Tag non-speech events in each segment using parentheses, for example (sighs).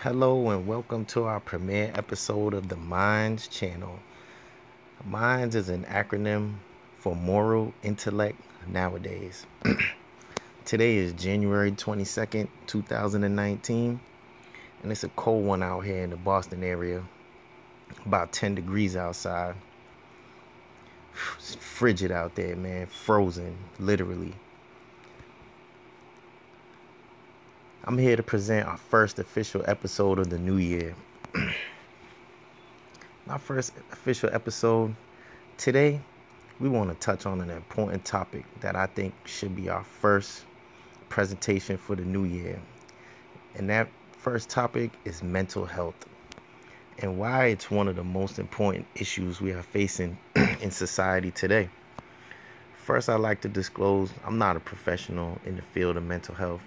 Hello and welcome to our premiere episode of the Minds channel. Minds is an acronym for moral intellect nowadays. (clears throat) Today is January 22nd, 2019, and it's a cold one out here in the Boston area. About 10 degrees outside. It's frigid out there, man. Frozen, literally. I'm here to present our first official episode of the new year. (clears throat) My first official episode. Today, we want to touch on an important topic that I think should be our first presentation for the new year. And that first topic is mental health and why it's one of the most important issues we are facing (clears throat) in society today. First, I'd like to disclose I'm not a professional in the field of mental health.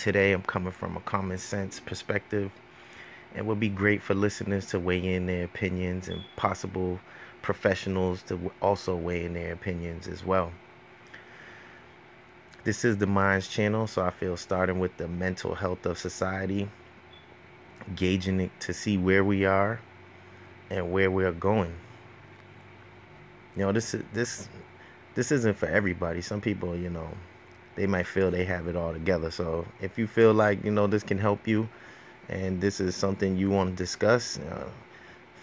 Today, I'm coming from a common sense perspective and would be great for listeners to weigh in their opinions and possible professionals to also weigh in their opinions as well. This is the Minds channel, so I feel starting with the mental health of society, gauging it to see where we are and where we're going. You know, this is this this isn't for everybody. Some people, you know, they might feel they have it all together. So if you feel like you know this can help you, and this is something you want to discuss, uh,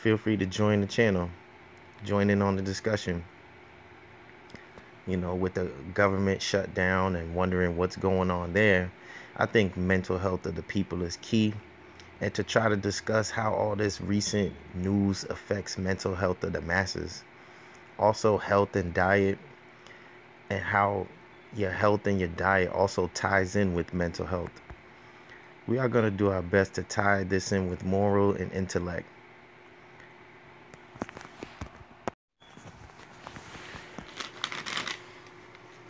feel free to join the channel, join in on the discussion. You know, with the government shutdown and wondering what's going on there, I think mental health of the people is key. And to try to discuss how all this recent news affects mental health of the masses. Also, health and diet, and how your health and your diet also ties in with mental health. We are going to do our best to tie this in with moral and intellect.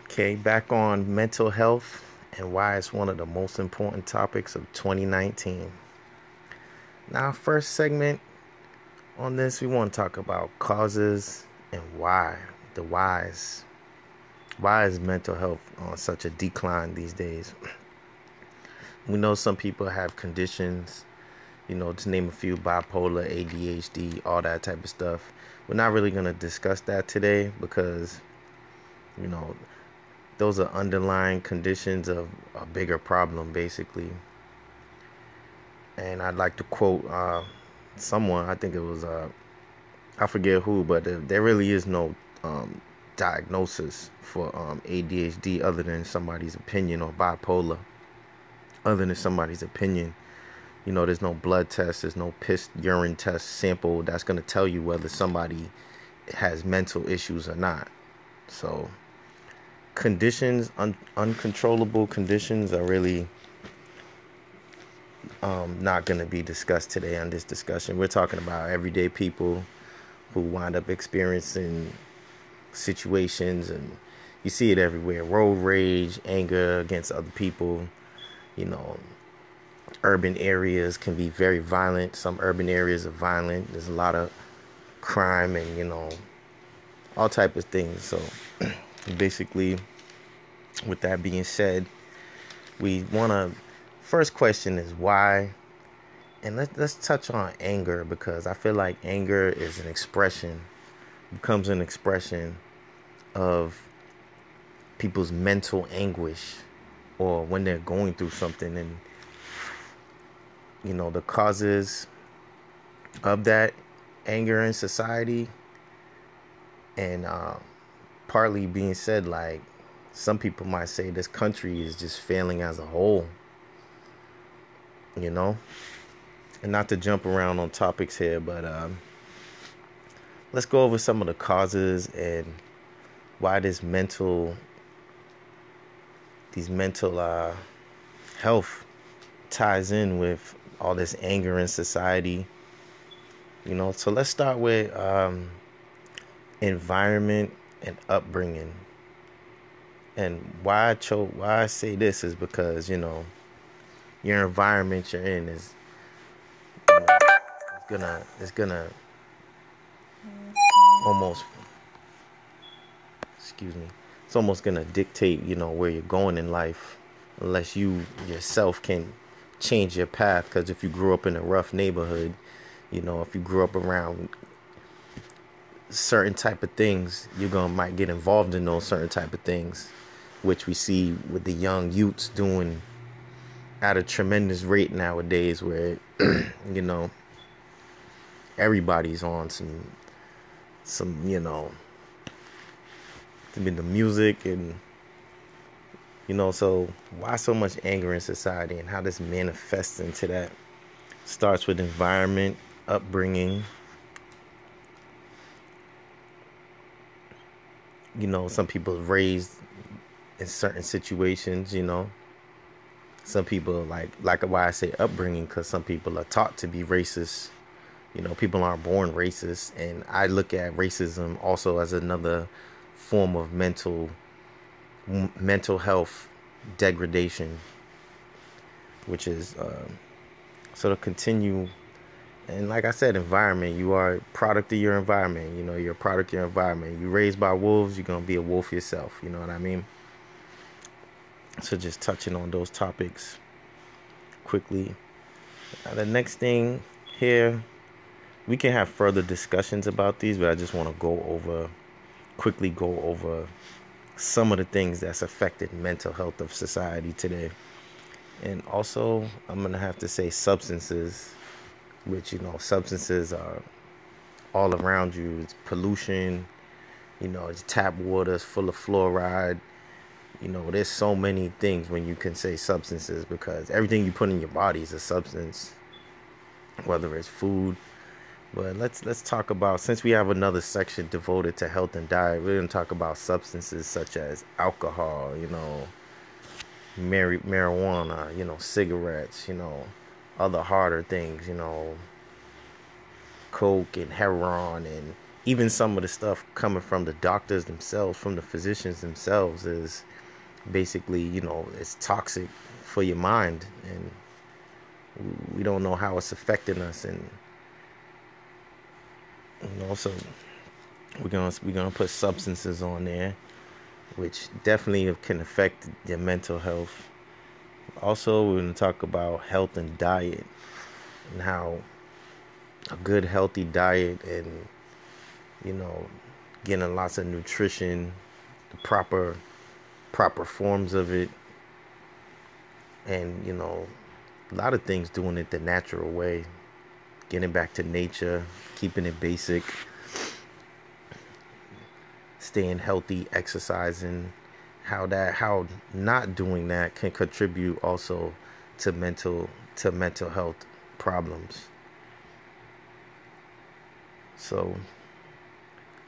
Okay, back on mental health and why it's one of the most important topics of 2019. Now, first segment on this, we want to talk about causes and why, the whys why is mental health on such a decline these days? (clears throat) We know some people have conditions, you know, to name a few bipolar, ADHD, all that type of stuff. We're not really going to discuss that today because, you know, those are underlying conditions of a bigger problem, basically. And I'd like to quote uh, someone, I think it was, uh, I forget who, but there really is no um, diagnosis for um, ADHD other than somebody's opinion or bipolar other than somebody's opinion. You know, there's no blood test, there's no piss urine test sample that's going to tell you whether somebody has mental issues or not. So, conditions, un- uncontrollable conditions, are really um, not going to be discussed today on this discussion. We're talking about everyday people who wind up experiencing situations and you see it everywhere. Road rage anger against other people you know. Urban areas can be very violent. Some urban areas are violent. There's a lot of crime and you know all type of things. So (clears throat) basically with that being said we want to first question is why? And let's let's touch on anger because i feel like anger is an expression becomes an expression of people's mental anguish or when they're going through something and you know the causes of that anger in society. And uh, partly being said like some people might say this country is just failing as a whole you know? And not to jump around on topics here but um, let's go over some of the causes and why this mental these mental uh, health ties in with all this anger in society you know? So let's start with um, environment and upbringing. And why I chose why I say this is because you know your environment you're in is you know, it's gonna it's gonna almost excuse me, it's almost gonna dictate, you know, where you're going in life, unless you yourself can change your path. Because if you grew up in a rough neighborhood you know if you grew up around certain type of things you're gonna might get involved in those certain type of things which we see with the young youths doing at a tremendous rate nowadays where (clears throat) you know everybody's on some some you know Mean the music and you know so why so much anger in society and how this manifests into that starts with environment upbringing you know some people raised in certain situations you know some people like like why I say upbringing because some people are taught to be racist. You know, people aren't born racist, and I look at racism also as another form of mental mental health degradation, which is uh, sort of continue. And like I said, environment. You are a product of your environment. You know, you're a product of your environment. You raised by wolves, you're gonna be a wolf yourself. You know what I mean? So just touching on those topics quickly. Now, the next thing here, we can have further discussions about these, but I just want to go over quickly go over some of the things that's affected mental health of society today. And also, I'm going to have to say substances, which you know, substances are all around you. It's pollution, you know, it's tap water, it's full of fluoride, you know there's so many things when you can say substances because everything you put in your body is a substance whether it's food but let's let's talk about since we have another section devoted to health and diet we're to talk about substances such as alcohol you know mar- marijuana you know cigarettes you know other harder things you know coke and heroin and even some of the stuff coming from the doctors themselves from the physicians themselves is basically, you know, it's toxic for your mind, and we don't know how it's affecting us, and you know, so we're gonna we're gonna put substances on there, which definitely can affect your mental health. Also, we're gonna talk about health and diet, and how a good healthy diet and you know getting lots of nutrition the proper proper forms of it and you know a lot of things doing it the natural way getting back to nature keeping it basic staying healthy exercising how that how not doing that can contribute also to mental to mental health problems so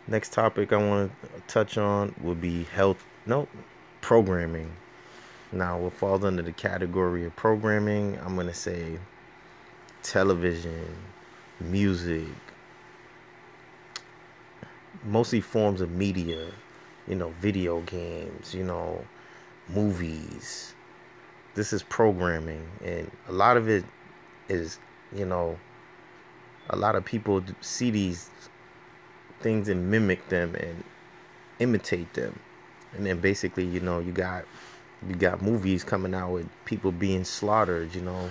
next topic i want to touch on would be health no programming. Now, what falls under the category of programming, I'm going to say television, music, mostly forms of media, you know, video games, you know, movies. This is programming, and a lot of it is, you know, a lot of people see these things and mimic them and imitate them and then basically you know you got you got movies coming out with people being slaughtered you know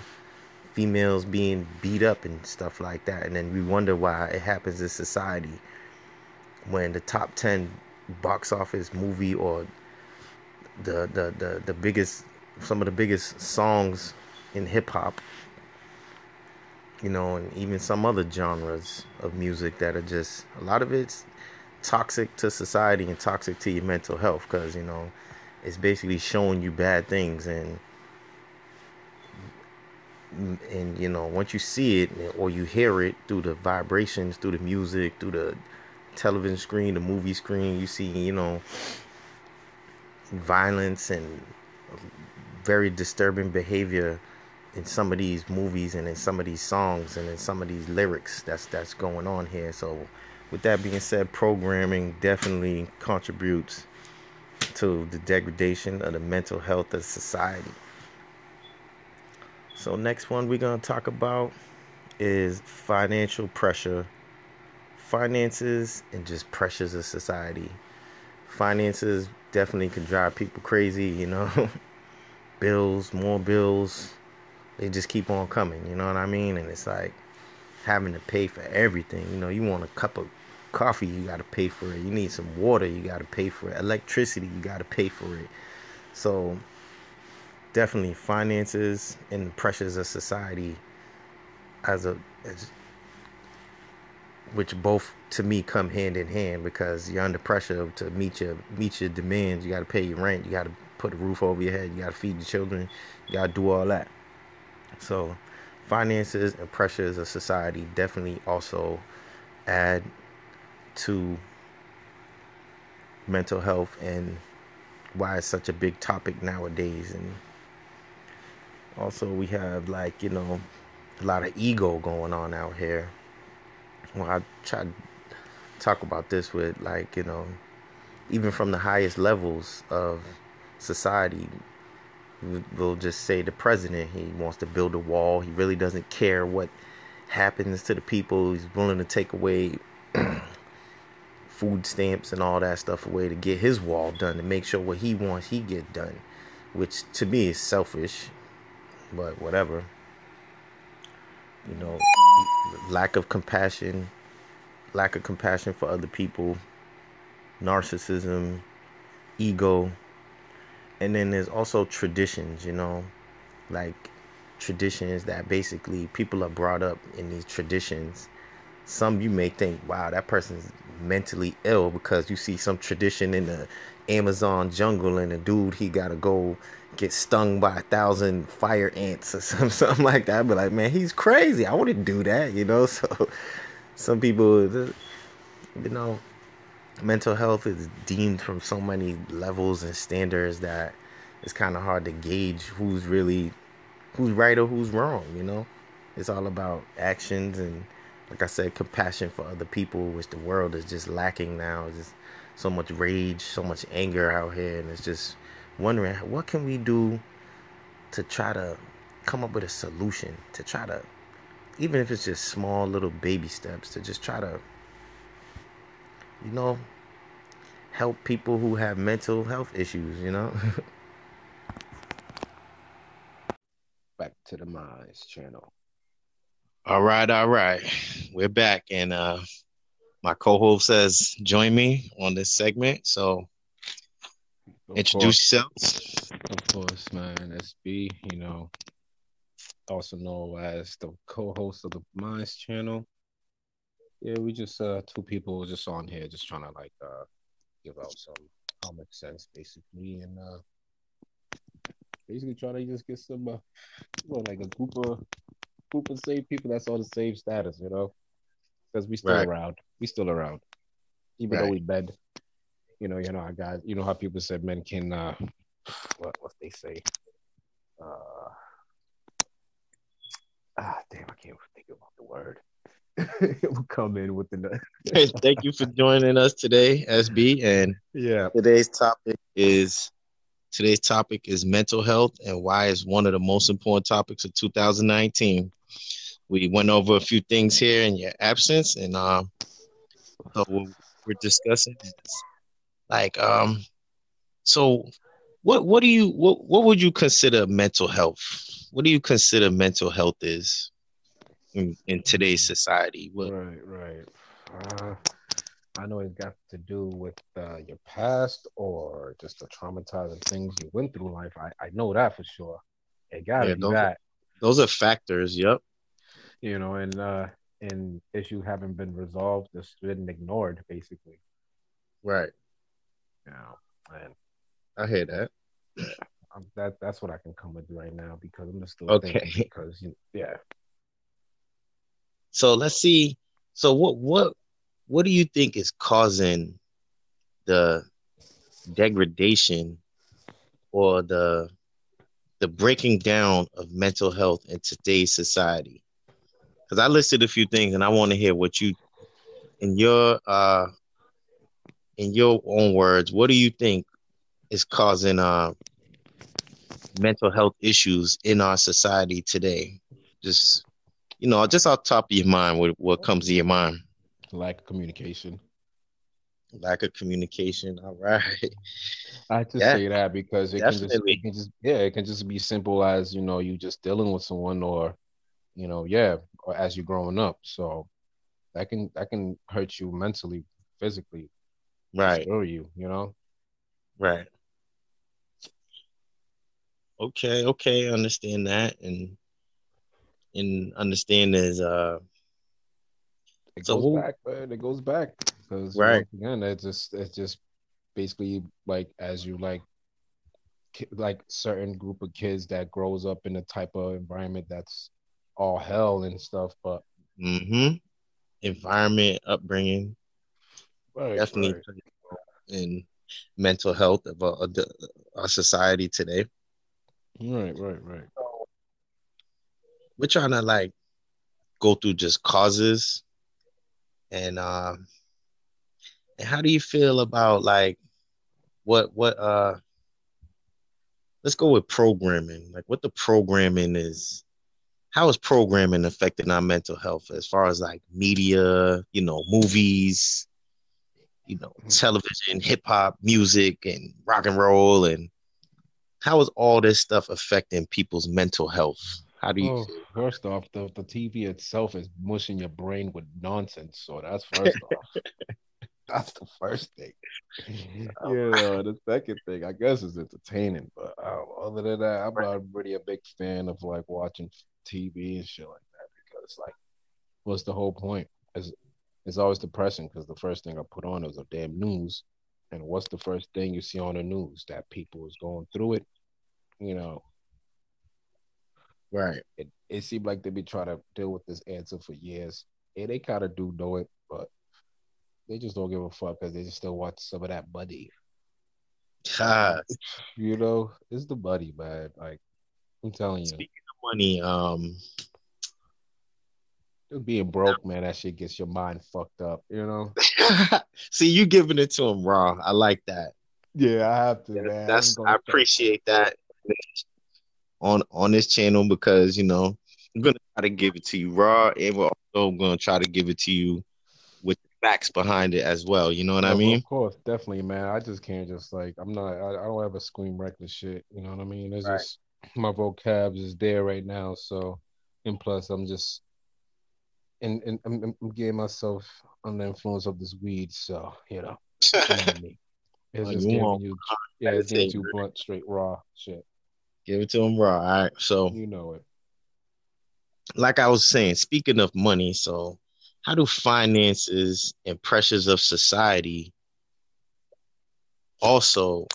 females being beat up and stuff like that. And then we wonder why it happens in society when the top 10 box office movie or the the the, the biggest some of the biggest songs in hip hop you know and even some other genres of music that are just a lot of it's toxic to society and toxic to your mental health because you know it's basically showing you bad things. And and you know once you see it or you hear it through the vibrations through the music through the television screen the movie screen you see you know violence and very disturbing behavior in some of these movies and in some of these songs and in some of these lyrics that's that's going on here so with that being said, programming definitely contributes to the degradation of the mental health of society. So, next one we're going to talk about is financial pressure, finances, and just pressures of society. Finances definitely can drive people crazy, you know. (laughs) bills, more bills, they just keep on coming. You know what I mean? And it's like having to pay for everything. You know, you want a cup of coffee, you got to pay for it. You need some water, you got to pay for it. Electricity, you got to pay for it. So definitely finances and pressures of society as a as, which both to me come hand in hand because you're under pressure to meet your meet your demands. You got to pay your rent. You got to put a roof over your head. You got to feed your children. You got to do all that. So, finances and pressures of society definitely also add to mental health and why it's such a big topic nowadays. And also, we have like you know a lot of ego going on out here. Well, I try to talk about this with like you know even from the highest levels of society we'll just say the president he wants to build a wall. He really doesn't care what happens to the people. He's willing to take away (clears throat) food stamps and all that stuff away to get his wall done to make sure what he wants he get done which to me is selfish but whatever. You know lack of compassion lack of compassion for other people narcissism ego. And then there's also traditions you know like traditions that basically people are brought up in these traditions. Some you may think wow that person's mentally ill because you see some tradition in the amazon jungle and a dude he gotta go get stung by a thousand fire ants or (laughs) some, something like that. But like man he's crazy. I wouldn't do that you know? (laughs) So some people you know mental health is deemed from so many levels and standards that it's kind of hard to gauge who's really who's right or who's wrong you know? It's all about actions and like i said compassion for other people which the world is just lacking now. It's just so much rage so much anger out here and it's just wondering what can we do to try to come up with a solution to try to even if it's just small little baby steps to just try to you know, help people who have mental health issues, you know? (laughs) Back to the Minds channel. All right, all right. We're back and uh my co-host says join me on this segment. So of introduce yourself. Of course, man. SB, you know, also known as the co-host of the Minds channel. Yeah, we just uh two people just on here just trying to like uh give out some common sense basically and uh basically try to just get some uh you know, like a group of group of same people that's on the same status, you know. Because we still right. around. We still around. Even right. though we bed. You know, you know, I got you know how people said men can uh what what they say. Uh ah damn, I can't think about the word (laughs) It will come in with the. (laughs) Thank you for joining us today, SB. And yeah, today's topic is today's topic is mental health and why it's one of the most important topics of 2019. We went over a few things here in your absence, and um, so we're discussing like um, so what what do you what what would you consider mental health? What do you consider mental health is? in, in today's society. What? Right, right. Uh, I know it's got to do with uh, your past or just the traumatizing things you went through in life. I, I know that for sure. It got to yeah, be those, that. Those are factors. Yep. You know, and uh, and issue haven't been resolved, just been ignored, basically. Right. You know, and I hear that. Yeah, that that's what I can come with right now because I'm just still okay. (laughs) because you, yeah, so let's see. So what what what do you think is causing the degradation or the the breaking down of mental health in today's society? Because I listed a few things, and I want to hear what you, in your uh, in your own words, what do you think is causing uh mental health issues in our society today? Just you know, just off top of your mind, what what comes to your mind? Lack of communication. lack of communication. All right. (laughs) I just Yeah, say that because it can just it can just yeah, it can just be simple as, you know, you just dealing with someone or, you know, yeah, or as you're growing up. So that can that can hurt you mentally, physically, Right. destroy you, you know? Right. Okay. Okay. Understand that, and and understand is uh. It So goes who? back, man. It goes back because Right. again, it's just it's just basically like as you like like certain group of kids that grows up in a type of environment that's all hell and stuff. But Mm-hmm. Environment, upbringing, right, definitely right, in mental health of the- our society today. right, right, right. We're trying to like go through just causes and um and how do you feel about like what what uh let's go with programming like what the programming is how is programming affecting our mental health as far as like media you know movies you know television hip hop music and rock and roll and how is all this stuff affecting people's mental health how do you Oh, first off, the, the TV itself is mushing your brain with nonsense. So that's first off. (laughs) That's the first thing. You know, the second thing, I guess, is entertaining. But uh, other than that, I'm not really a big fan of like watching TV and shit like that because, like, what's the whole point? It's, it's always depressing because the first thing I put on is the damn news. And what's the first thing you see on the news? That people is going through it. You know, right it, it seemed like they be trying to deal with this answer for years. And they kind of do know it, but they just don't give a fuck because they just still want some of that money. Ah, You know, it's the money, man. Like I'm telling you, speaking money um being broke, man, that shit gets your mind fucked up. You know? (laughs) See, you giving it to him raw. I like that. Yeah, I have to, man. That's I appreciate that on on this channel because you know I'm gonna try to give it to you raw, and we're also gonna try to give it to you with facts behind it as well. You know what I Of, mean? of course, definitely, man. I just can't just like I'm not. I, I don't ever scream reckless shit. You know what I mean? It's Right. just my vocab is there right now. So, and plus, I'm just and and I'm, I'm getting myself under the influence of this weed. So you know, you know me. (laughs) Oh, it's Oh, just you giving you, yeah, it's giving you blunt, straight, raw shit. Give it to him raw. All right. So, You know it. like I was saying, speaking of money, so how do finances and pressures of society also,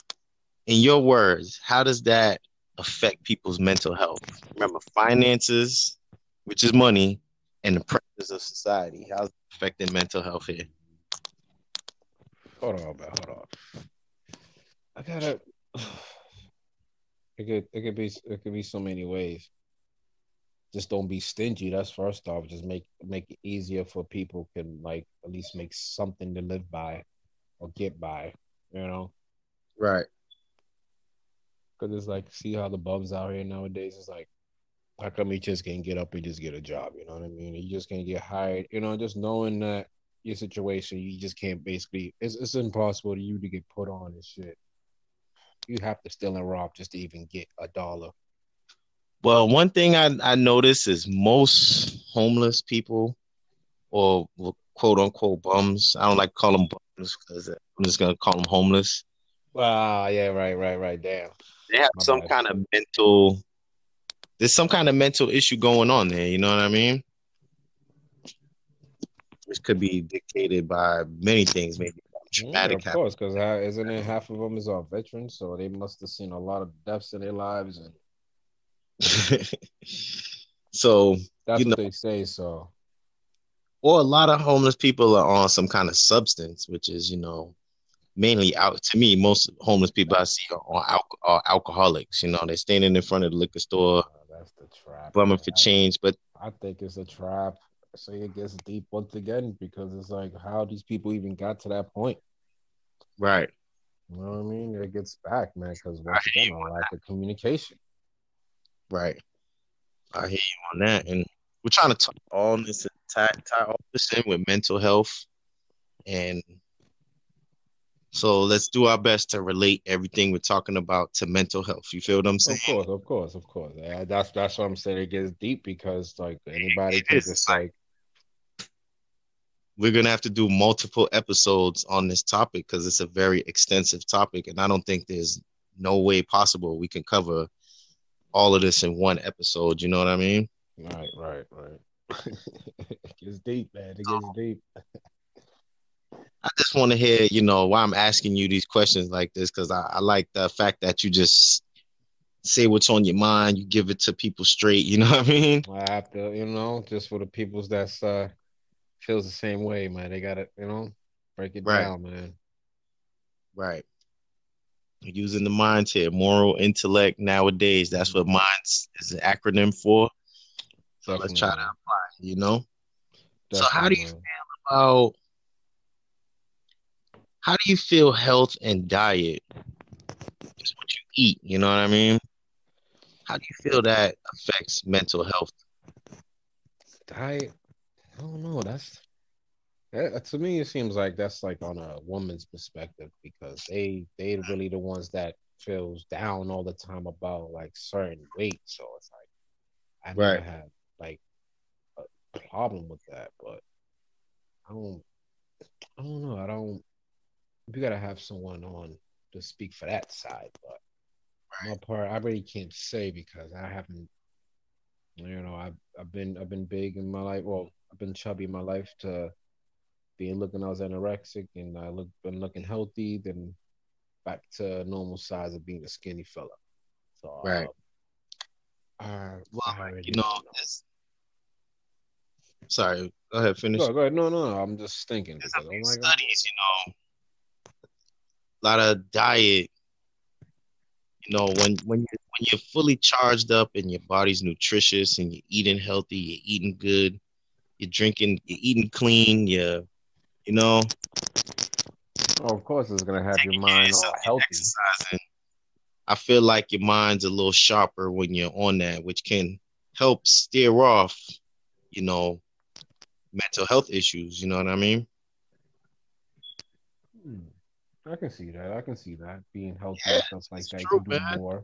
in your words, how does that affect people's mental health? Remember, finances, which is money, and the pressures of society. How's it affecting mental health here? Hold on, man. Hold on. I gotta. (sighs) It could it could be it could be so many ways. Just don't be stingy. That's first off. Just make make it easier for people can like at least make something to live by or get by. You know, Right. Because it's like see how the bums out here nowadays. It's like how come you just can't get up and just get a job? You know what I mean? You just can't get hired. You know, just knowing that your situation, you just can't basically. It's it's impossible to you to get put on and shit. You have to steal and rob just to even get a dollar. Well, one thing I, I notice is most homeless people or quote unquote bums. I don't like to call them bums because I'm just gonna call them homeless. Ah, yeah, right, right, right. Damn. They have My some bad. kind of mental. There's some kind of mental issue going on there. You know what I mean? Which could be dictated by many things, maybe Yeah, traumatic. of course, because isn't it half of them is our veterans, so they must have seen a lot of deaths in their lives, and (laughs) so, that's You what they say. So, or a lot of homeless people are on some kind of substance, which is, you know, mainly out. To me, most homeless people I see are, alco- are alcoholics. You know, they're standing in front of the liquor store, uh, that's the trap. bumming man. for change. But I, think it's a trap. So it gets deep once again because it's like how these people even got to that point. right, You know what I mean? It gets back, man, because once again, a lack of communication. right. I hear you on that, and we're trying to talk all this tie, tie all this in with mental health and So let's do our best to relate everything we're talking about to mental health. You feel what I'm saying? Of course, of course, of course. Yeah, that's that's what I'm saying. It gets deep because like anybody can just like we're gonna have to do multiple episodes on this topic because it's a very extensive topic, and I don't think there's no way possible we can cover all of this in one episode. You know what I mean? Right, right, right. (laughs) it gets deep, man. It gets deep. I just want to hear, you know, why I'm asking you these questions like this because I, I like the fact that you just say what's on your mind. You give it to people straight. You know what I mean? I have to, you know, just for the peoples that's uh feels the same way, man. They gotta, you know, break it right. down, man. Right. Using the minds here, moral intellect nowadays. That's what minds is an acronym for. So let's try to apply, you know? Definitely. So how do you feel about how do you feel health and diet? Just what you eat, you know what I mean? How do you feel that affects mental health? Diet, I don't know. That's that, to me. It seems like that's like on a woman's perspective because they they really the ones that feels down all the time about like certain weight. So it's like I never right. had like a problem with that, but I don't. I don't know. I don't we gotta have someone on to speak for that side. But right. my part, I really can't say because I haven't. You know, I've I've been I've been big in my life. Well, I've been chubby in my life to being looking. I was anorexic and I look been looking healthy. Then back to normal size of being a skinny fella. So right. Uh, uh, well, you know, sorry. Go ahead. Finish. Go, go ahead. No, no, no. I'm just thinking. There's a few studies, you know, lot of diet. You know, when when you when you're fully charged up and your body's nutritious and you're eating healthy, you're eating good, you're drinking, you're eating clean, you're, you know. Oh, of course, it's gonna have your mind all healthy. Exercising. I feel like your mind's a little sharper when you're on that, which can help steer off, you know, mental health issues. You know what I mean? I can see that. I can see that being healthy yeah, and stuff like that. True, you can do man. more.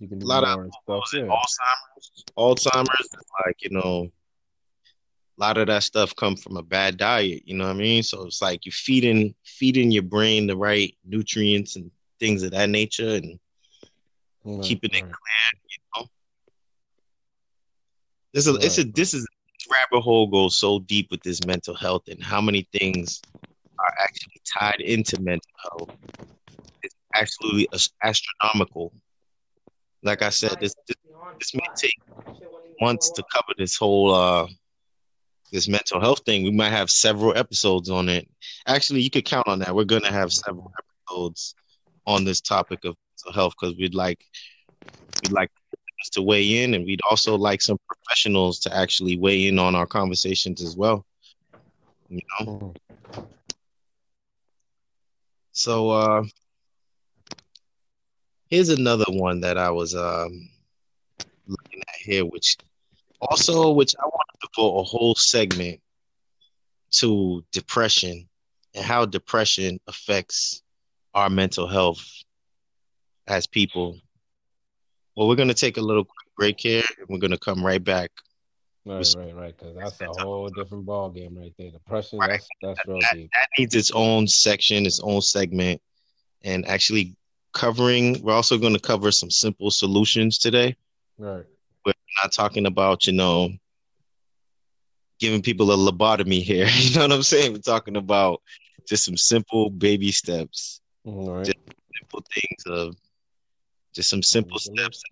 You can do a lot more of stuff. Yeah. Alzheimer's, Alzheimer's, like you know, a lot of that stuff come from a bad diet. You know what I mean? So it's like you feeding feeding your brain the right nutrients and things of that nature, and right, keeping right. it clear. You know, this is right. it's a this is rabbit hole goes so deep with this mental health and how many things actually tied into mental health. It's absolutely astronomical. Like I said, this this, this may take months to cover this whole uh this mental health thing. We might have several episodes on it. Actually, you could count on that. We're gonna have several episodes on this topic of mental health because we'd like we'd like to weigh in and we'd also like some professionals to actually weigh in on our conversations as well. You know. So uh, here's another one that I was um, looking at here, which also which I want to devote a whole segment to depression and how depression affects our mental health as people. Well, we're going to take a little break here, and we're going to come right back Right, right, right. Because that's a whole different ball game right there. Depression, right. that's that's real that, deep. That needs its own section, its own segment, and actually covering. We're also going to cover some simple solutions today. Right. We're not talking about you know giving people a lobotomy here. (laughs) You know what I'm saying? We're talking about just some simple baby steps. All right. Just simple things of just some simple steps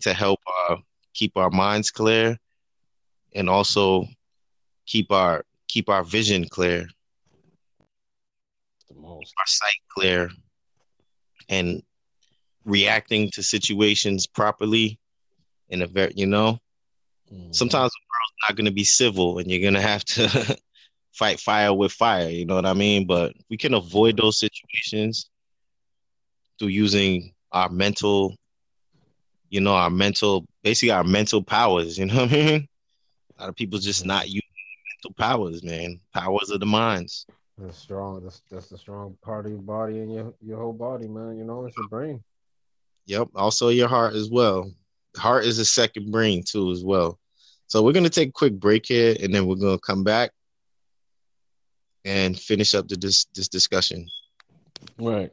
to help uh, keep our minds clear and also keep our keep our vision clear, our sight clear, and reacting to situations properly in a very you know? Mm-hmm. sometimes the world's not going to be civil and you're going to have to (laughs) fight fire with fire you know what i mean? But we can avoid those situations through using our mental you know our mental basically our mental powers you know what i mean a lot of people just not using mental powers, man. Powers of the minds. The strong. That's that's the strong part of your body and your your whole body, man. You know, it's your brain. Yep. Also your heart as well. Heart is a second brain too, as well. So we're gonna take a quick break here, and then we're gonna come back and finish up the this this discussion. Right.